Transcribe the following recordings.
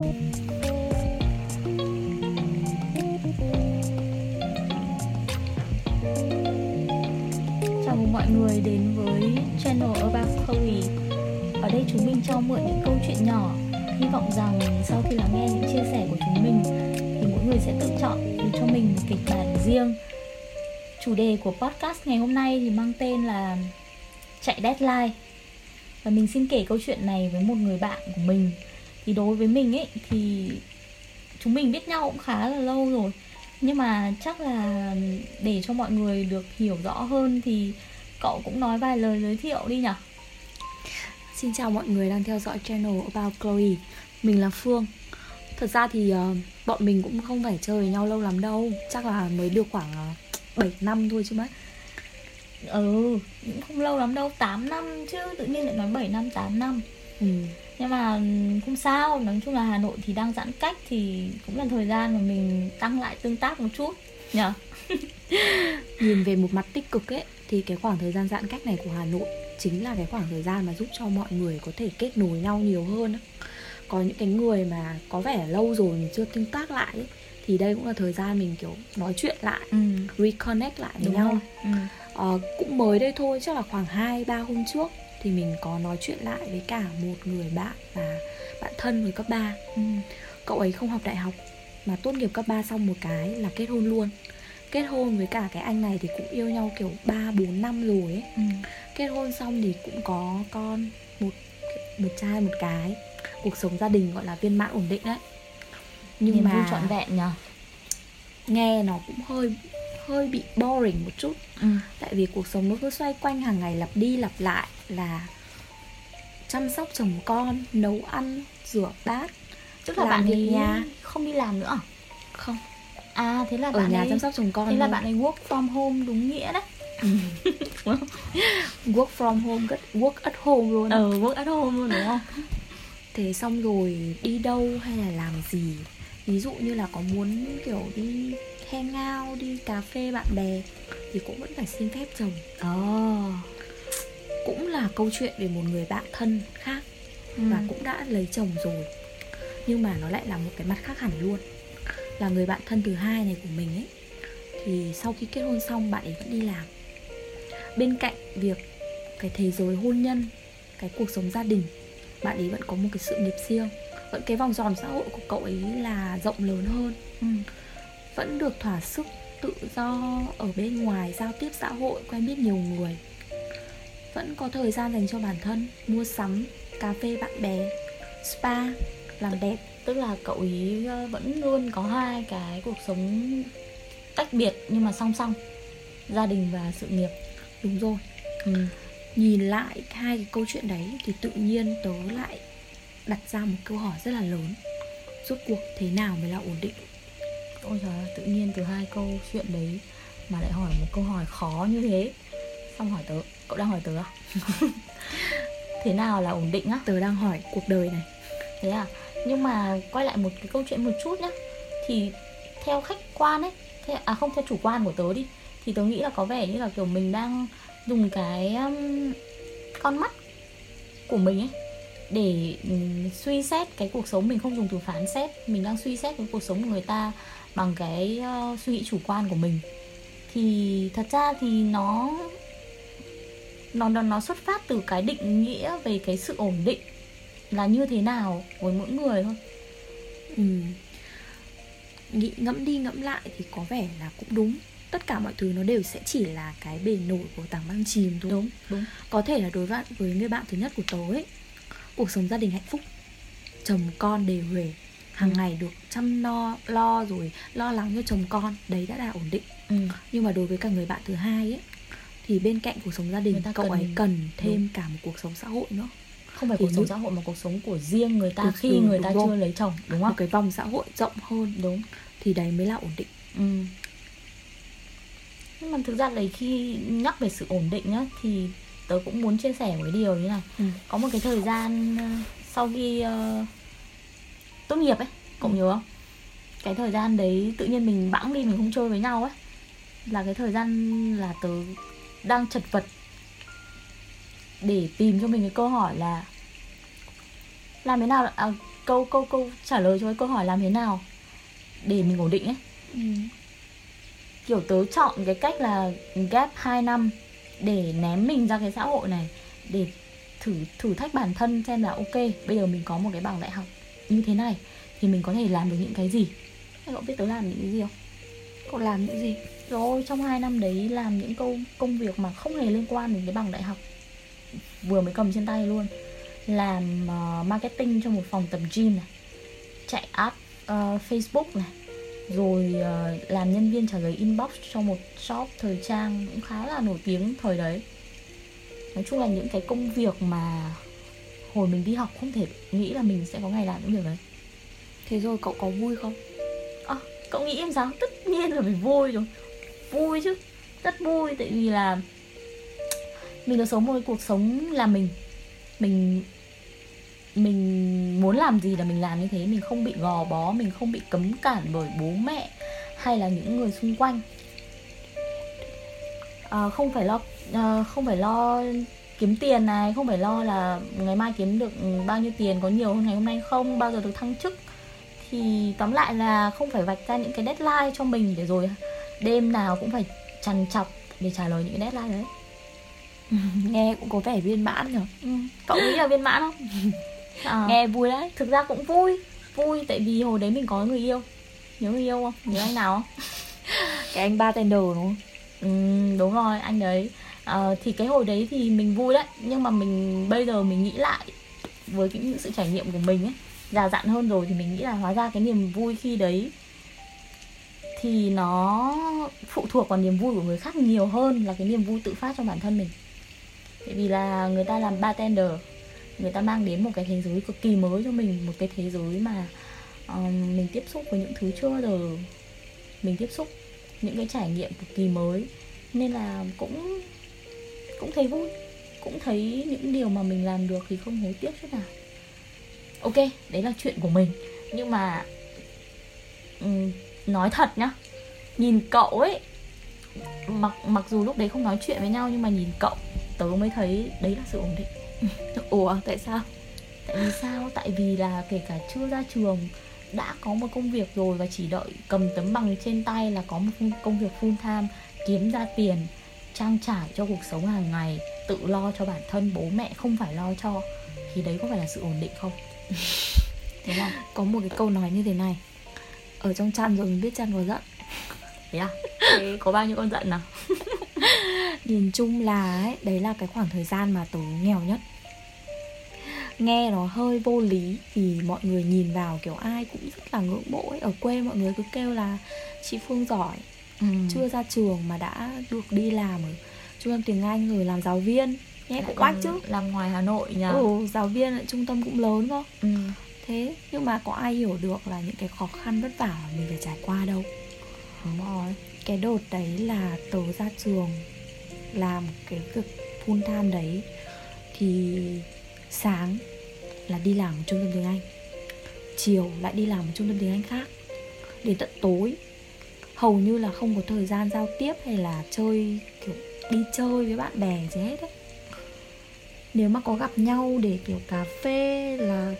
Chào mừng mọi người đến với channel About Chloe Ở đây chúng mình cho mượn những câu chuyện nhỏ. Hy vọng rằng sau khi lắng nghe những chia sẻ của chúng mình, Thì mỗi người sẽ tự chọn để cho mình một kịch bản riêng. Chủ đề của podcast ngày hôm nay thì mang tên là Chạy deadline. Và mình xin kể câu chuyện này với một người bạn của mình. Thì đối với mình ấy thì chúng mình biết nhau cũng khá là lâu rồi. Nhưng mà chắc là để cho mọi người được hiểu rõ hơn thì cậu cũng nói vài lời giới thiệu đi nhỉ Xin chào mọi người đang theo dõi channel About Chloe Mình là Phương. Thật ra thì uh, bọn mình cũng không phải chơi với nhau lâu lắm đâu. Chắc là mới được khoảng uh, 7 năm thôi chứ mấy. Ừ, cũng không lâu lắm đâu, 8 năm chứ Tự nhiên lại nói 7 năm, 8 năm. Ừ. Nhưng mà không sao, nói chung là Hà Nội thì đang giãn cách Thì cũng là thời gian mà mình tăng lại tương tác một chút nhở Nhìn về một mặt tích cực ấy Thì cái khoảng thời gian giãn cách này của Hà Nội Chính là cái khoảng thời gian mà giúp cho mọi người có thể kết nối nhau nhiều hơn. Có những cái người mà có vẻ lâu rồi mình chưa tương tác lại ấy, Thì đây cũng là thời gian mình kiểu nói chuyện lại ừ. Reconnect lại với Đúng nhau rồi ừ. Ờ, cũng mới đây thôi chắc là khoảng 2 3 hôm trước thì mình có nói chuyện lại với cả một người bạn và bạn thân hồi cấp 3. Ừ. Cậu ấy không học đại học mà tốt nghiệp cấp 3 xong một cái là kết hôn luôn. Kết hôn với cả cái anh này thì cũng yêu nhau kiểu 3 4 năm rồi ấy. Ừ. Kết hôn xong thì cũng có con một một trai một cái. Cuộc sống gia đình gọi là viên mãn ổn định đấy. Nhưng Niềm mà trọn vẹn nhở nghe nó cũng hơi hơi bị boring một chút. Ừ. tại vì cuộc sống nó cứ xoay quanh hàng ngày lặp đi lặp lại là chăm sóc chồng con nấu ăn rửa bát. Tức là bạn ấy nhà. không đi làm nữa à? không. À thế là ở bạn nhà ấy chăm sóc chồng con Thế là bạn ấy work from home đúng nghĩa đấy. Work from home work at home luôn Ừ work at home luôn đúng không? Thế xong rồi đi đâu hay là làm gì? Ví dụ như là có muốn kiểu đi hang out đi cà phê bạn bè thì cũng vẫn phải xin phép chồng. Ồ cũng là câu chuyện về một người bạn thân khác ừ. và cũng đã lấy chồng rồi. Nhưng mà nó lại là một cái mặt khác hẳn luôn. Là người bạn thân thứ hai này của mình ấy thì sau khi kết hôn xong bạn ấy vẫn đi làm. Bên cạnh việc cái thế giới hôn nhân cái cuộc sống gia đình bạn ấy vẫn có một cái sự nghiệp riêng. Vẫn cái vòng tròn xã hội của cậu ấy là rộng lớn hơn. Ừ vẫn được thỏa sức tự do ở bên ngoài giao tiếp xã hội, quen biết nhiều người. Vẫn có thời gian dành cho bản thân, mua sắm, cà phê bạn bè, spa, làm đẹp. Tức là cậu ấy ờ, vẫn luôn có hai cái cuộc sống tách biệt nhưng mà song song, Gia đình và sự nghiệp. Đúng rồi. Ừ. nhìn lại hai cái câu chuyện đấy thì tự nhiên tớ lại đặt ra một câu hỏi rất là lớn. Rốt cuộc thế nào mới là ổn định? Ôi trời tự nhiên từ hai câu chuyện đấy mà lại hỏi một câu hỏi khó như thế Xong hỏi tớ, cậu đang hỏi tớ à? thế nào là ổn định á? tớ đang hỏi cuộc đời này Thế à? Nhưng mà quay lại một cái câu chuyện một chút nhá Thì theo khách quan ấy theo, À không, theo chủ quan của tớ đi Thì tớ nghĩ là có vẻ như là kiểu mình đang dùng cái um, con mắt của mình ấy Để um, suy xét cái cuộc sống Mình không dùng từ phán xét Mình đang suy xét cái cuộc sống của người ta Bằng cái uh, suy nghĩ chủ quan của mình. Thì thật ra thì nó nó, nó nó xuất phát từ cái định nghĩa về cái sự ổn định là như thế nào với mỗi người thôi. Ừ. nghĩ ngẫm đi ngẫm lại thì có vẻ là cũng đúng. Tất cả mọi thứ nó đều sẽ chỉ là cái bề nổi của tảng băng chìm thôi. Đúng đúng. Có thể là đối với với người bạn thứ nhất của tớ ấy. Cuộc sống gia đình hạnh phúc. Chồng con đều huề hàng Ừ. ngày được chăm lo lo rồi lo lắng cho chồng con đấy đã là ổn định ừ. nhưng mà đối với cả người bạn thứ hai ấy thì bên cạnh cuộc sống gia đình cậu cần- ấy cần thêm cả một cuộc sống xã hội nữa không phải Thì cuộc sống xã hội mà cuộc sống của riêng người ta Đúng, khi đúng, người đúng ta rồi. chưa lấy chồng đúng một không cái vòng xã hội rộng hơn đúng thì đấy mới là ổn định ừ. nhưng mà thực ra đấy khi nhắc về sự ổn định nhá thì tớ cũng muốn chia sẻ với điều như này ừ. có một cái thời gian ờ, sau khi ờ, tốt nghiệp ấy cậu Ừ. nhớ không cái thời gian đấy tự nhiên mình bẵng đi mình không chơi với nhau ấy là cái thời gian là tớ đang chật vật để tìm cho mình cái câu hỏi là làm thế nào à, câu câu câu trả lời cho cái câu hỏi làm thế nào để mình ổn định ấy ừ. kiểu tớ chọn cái cách là gap 2 năm để ném mình ra cái xã hội này để thử thử thách bản thân xem là ok bây giờ mình có một cái bằng đại học như thế này thì mình có thể làm được những cái gì? Thế cậu biết tớ làm những cái gì không? Cậu làm những gì? Rồi trong 2 năm đấy làm những câu công việc mà không hề liên quan đến cái bằng đại học vừa mới cầm trên tay luôn. Làm uh, marketing cho một phòng tập gym này chạy ad uh, facebook này rồi uh, làm nhân viên trả lời inbox cho một shop thời trang cũng khá là nổi tiếng thời đấy. Nói chung là những cái công việc mà hồi mình đi học không thể nghĩ là mình sẽ có ngày làm những việc đấy. Thế rồi cậu có vui không? À, cậu nghĩ em sao? Tất nhiên là mình vui rồi. Vui chứ rất vui tại vì là mình được sống một cuộc sống là mình mình mình muốn làm gì là mình làm như thế. Mình không bị gò bó mình không bị cấm cản bởi bố mẹ hay là những người xung quanh. À, không phải lo à, không phải lo kiếm tiền này không phải lo là ngày mai kiếm được bao nhiêu tiền có nhiều hơn ngày hôm nay không bao giờ được thăng chức. Thì tóm lại là không phải vạch ra những cái deadline cho mình để rồi đêm nào cũng phải trằn trọc để trả lời những cái deadline đấy. Nghe cũng có vẻ viên mãn nhở? Ừ. cậu nghĩ là viên mãn không? À, nghe vui đấy. Thực ra cũng vui vui tại vì hồi đấy mình có người yêu. Nhớ người yêu không? Nhớ anh nào không? Cái anh bartender đúng không? Ừ, đúng rồi anh đấy à, thì cái hồi đấy thì mình vui đấy nhưng mà mình bây giờ mình nghĩ lại với những sự trải nghiệm của mình ấy già dặn hơn rồi thì mình nghĩ là hóa ra cái niềm vui khi đấy thì nó phụ thuộc vào niềm vui của người khác nhiều hơn là cái niềm vui tự phát trong bản thân mình. Tại vì là người ta làm bartender người ta mang đến một cái thế giới cực kỳ mới cho mình một cái thế giới mà um, mình tiếp xúc với những thứ chưa bao giờ mình tiếp xúc những cái trải nghiệm cực kỳ mới. Nên là cũng cũng thấy vui. Cũng thấy những điều mà mình làm được thì không hối tiếc chút nào. Ok đấy là chuyện của mình. Nhưng mà um, nói thật nhá. Nhìn cậu ấy mặc mặc dù lúc đấy không nói chuyện với nhau nhưng mà nhìn cậu tớ mới thấy đấy là sự ổn định. Ủa tại sao? Tại vì sao? Tại vì là kể cả chưa ra trường đã có một công việc rồi và chỉ đợi cầm tấm bằng trên tay là có một công việc full time kiếm ra tiền trang trải cho cuộc sống hàng ngày tự lo cho bản thân bố mẹ không phải lo cho thì đấy có phải là sự ổn định không? Đúng không? Có một cái câu nói như thế này. Ở trong chăn rồi mình biết chăn có giận. Thế à? Thế. Có bao nhiêu con giận nào? Nhìn chung là ấy đấy là cái khoảng thời gian mà tớ nghèo nhất. Nghe nó hơi vô lý vì mọi người nhìn vào kiểu ai cũng rất là ngưỡng mộ ấy. Ở quê mọi người cứ kêu là chị phương giỏi ừ. chưa ra trường mà đã được đi làm ở trung tâm tiếng anh rồi làm giáo viên. Nghe cũng oách chứ. làm ngoài hà nội nhỉ ừ, giáo viên ở trung tâm cũng lớn không ừ. thế nhưng mà có ai hiểu được là những cái khó khăn vất vả mình phải trải qua đâu? Đúng rồi. Cái đợt đấy là tớ ra trường làm cái việc full time đấy. Thì sáng là đi làm ở trung tâm tiếng Anh. Chiều lại đi làm ở trung tâm tiếng Anh khác. Đến tận tối hầu như là không có thời gian giao tiếp hay là chơi, kiểu, đi chơi với bạn bè gì hết ấy. Nếu mà có gặp nhau để, kiểu, cà phê là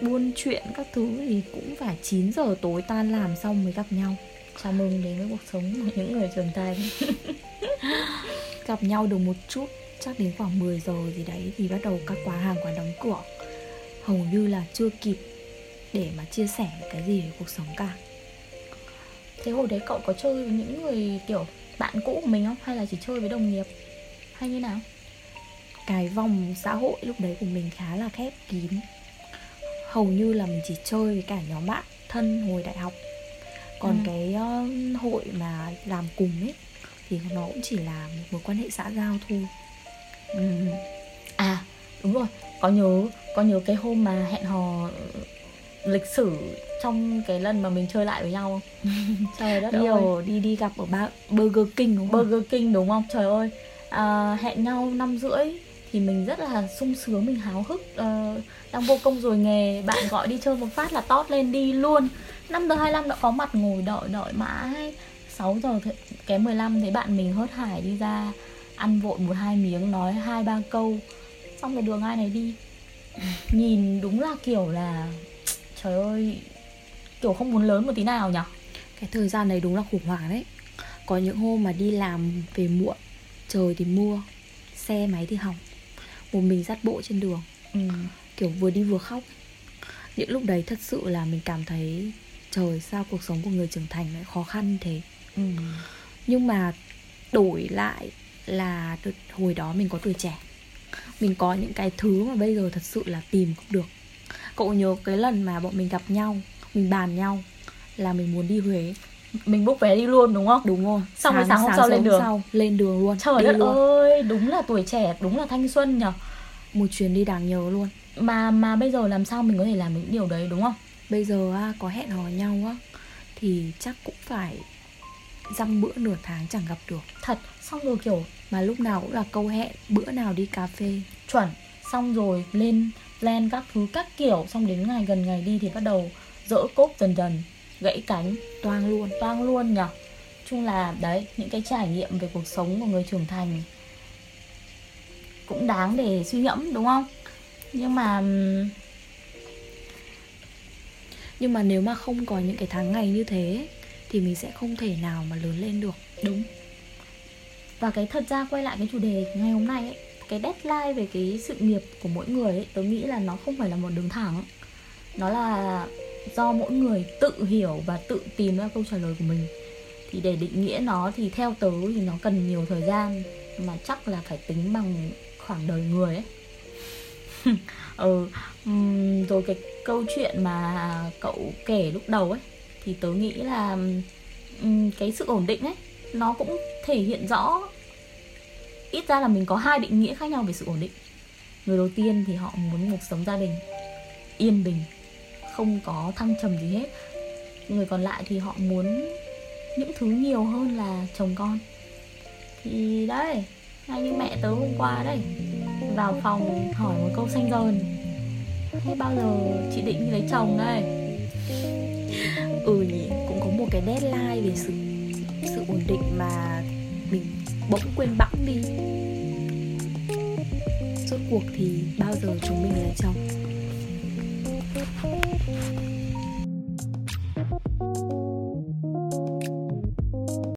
buôn chuyện các thứ thì cũng phải 9 giờ tối tan làm xong mới gặp nhau. Chào mừng đến với cuộc sống của những người trưởng thành. Gặp nhau được một chút, chắc đến khoảng 10 giờ gì đấy thì bắt đầu các quán hàng quán đóng cửa. Hầu như là chưa kịp để mà chia sẻ cái gì về cuộc sống cả thế hồi đấy cậu có chơi với những người kiểu bạn cũ của mình không? Hay là chỉ chơi với đồng nghiệp? Hay như nào? Cái vòng xã hội lúc đấy của mình khá là khép kín. Hầu như là mình chỉ chơi với cả nhóm bạn thân hồi đại học. Còn ừ. cái uh, hội mà làm cùng ấy thì nó cũng chỉ là một mối quan hệ xã giao thôi. Ừ. à đúng rồi. Có nhớ có nhớ cái hôm mà hẹn hò lịch sử trong cái lần mà mình chơi lại với nhau không? Trời đất đi ơi. đi đi gặp ở ba Burger King đúng không? Burger King đúng không? Trời ơi. À, hẹn nhau năm rưỡi thì mình rất là sung sướng mình háo hức uh, đang vô công rồi nghề bạn gọi đi chơi một phát là tót lên đi luôn 5 giờ 25 đã có mặt ngồi đợi đợi mãi 6 giờ th- kém 15 thấy bạn mình hớt hải đi ra ăn vội một hai miếng nói hai ba câu xong rồi đường ai này đi nhìn đúng là kiểu là trời ơi kiểu không muốn lớn một tí nào nhỉ? Cái thời gian này đúng là khủng hoảng đấy. Có những hôm mà đi làm về muộn trời thì mưa xe máy thì hỏng. Một mình dắt bộ trên đường. Ừ. kiểu vừa đi vừa khóc những lúc đấy thật sự là mình cảm thấy trời sao cuộc sống của người trưởng thành lại khó khăn thế? Ừ. nhưng mà đổi lại là hồi đó mình có tuổi trẻ. Mình có những cái thứ mà bây giờ thật sự là tìm không được cậu nhớ cái lần mà bọn mình gặp nhau mình bàn nhau là mình muốn đi huế. Mình book vé đi luôn đúng không? Đúng rồi. Xong rồi sáng hôm sau lên đường. sau, lên đường luôn trời đi đất luôn. ơi đúng là tuổi trẻ đúng là thanh xuân nhỉ một chuyến đi đáng nhớ luôn. Mà mà bây giờ làm sao mình có thể làm những điều đấy đúng không? Bây giờ á, có hẹn hò nhau á thì chắc cũng phải dăm bữa nửa tháng chẳng gặp được. Thật xong rồi kiểu mà lúc nào cũng là câu hẹn bữa nào đi cà phê. Chuẩn xong rồi lên plan các thứ các kiểu xong đến ngày gần ngày đi thì bắt đầu dỡ cốp dần dần gãy cánh toang luôn toang luôn nhở. Chung là đấy những cái trải nghiệm về cuộc sống của người trưởng thành cũng đáng để suy ngẫm đúng không? Nhưng mà nhưng mà nếu mà không có những cái tháng ngày như thế thì mình sẽ không thể nào mà lớn lên được. Đúng. Và cái thật ra quay lại cái chủ đề ngày hôm nay ấy, cái deadline về cái sự nghiệp của mỗi người ấy tớ nghĩ là nó không phải là một đường thẳng. Nó là do mỗi người tự hiểu và tự tìm ra câu trả lời của mình. Thì để định nghĩa nó thì theo tớ thì nó cần nhiều thời gian mà chắc là phải tính bằng khoảng đời người ấy. Ừ rồi cái câu chuyện mà cậu kể lúc đầu ấy, thì tớ nghĩ là cái sự ổn định ấy, nó cũng thể hiện rõ ít ra là mình có hai định nghĩa khác nhau về sự ổn định. Người đầu tiên thì họ muốn cuộc sống gia đình, yên bình, không có thăng trầm gì hết. Người còn lại thì họ muốn những thứ nhiều hơn là chồng con. Thì đấy ngay như mẹ tớ hôm qua đấy, vào phòng hỏi một câu xanh dờn. Thế bao giờ chị định đi lấy chồng đây? Ừ nhỉ, cũng có một cái deadline về sự sự ổn định mà mình bỗng quên bẵng đi. Rốt cuộc thì bao giờ chúng mình là chồng?